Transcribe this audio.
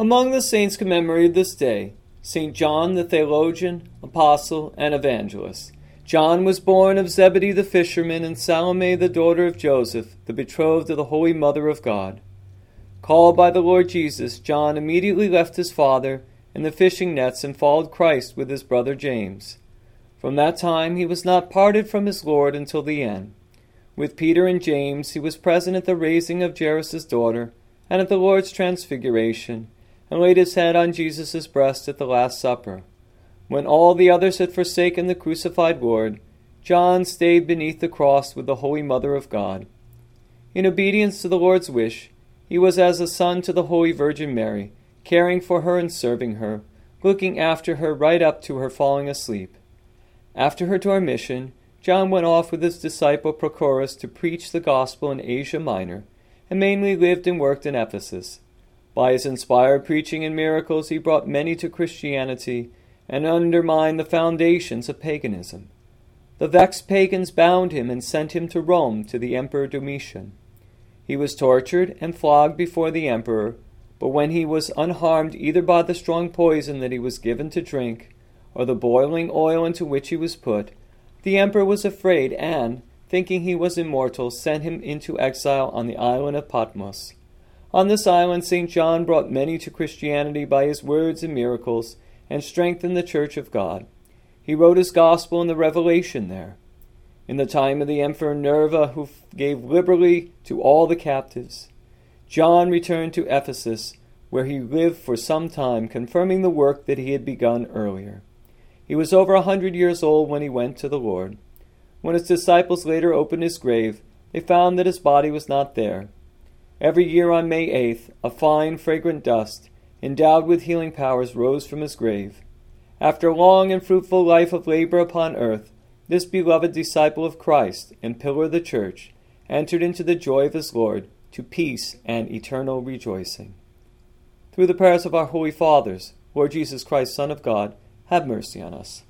Among the saints commemorated this day, St. John the theologian, apostle, and evangelist. John was born of Zebedee the fisherman and Salome the daughter of Joseph, the betrothed of the Holy Mother of God. Called by the Lord Jesus, John immediately left his father and the fishing nets and followed Christ with his brother James. From that time he was not parted from his Lord until the end. With Peter and James he was present at the raising of Jairus' daughter and at the Lord's transfiguration, and laid his head on Jesus' breast at the Last Supper. When all the others had forsaken the crucified Lord, John stayed beneath the cross with the Holy Mother of God. In obedience to the Lord's wish, he was as a son to the Holy Virgin Mary, caring for her and serving her, looking after her right up to her falling asleep. After her dormition, John went off with his disciple Prochorus to preach the gospel in Asia Minor, and mainly lived and worked in Ephesus. By his inspired preaching and miracles, he brought many to Christianity and undermined the foundations of paganism. The vexed pagans bound him and sent him to Rome to the Emperor Domitian. He was tortured and flogged before the emperor, but when he was unharmed either by the strong poison that he was given to drink or the boiling oil into which he was put, the emperor was afraid and, thinking he was immortal, sent him into exile on the island of Patmos. On this island, St. John brought many to Christianity by his words and miracles, and strengthened the Church of God. He wrote his gospel in the Revelation there. In the time of the Emperor Nerva, who gave liberally to all the captives, John returned to Ephesus, where he lived for some time, confirming the work that he had begun earlier. He was over a hundred years old when he went to the Lord. When his disciples later opened his grave, they found that his body was not there. Every year on May 8th, a fine, fragrant dust, endowed with healing powers, rose from his grave. After a long and fruitful life of labor upon earth, this beloved disciple of Christ and pillar of the Church entered into the joy of his Lord to peace and eternal rejoicing. Through the prayers of our holy fathers, Lord Jesus Christ, Son of God, have mercy on us.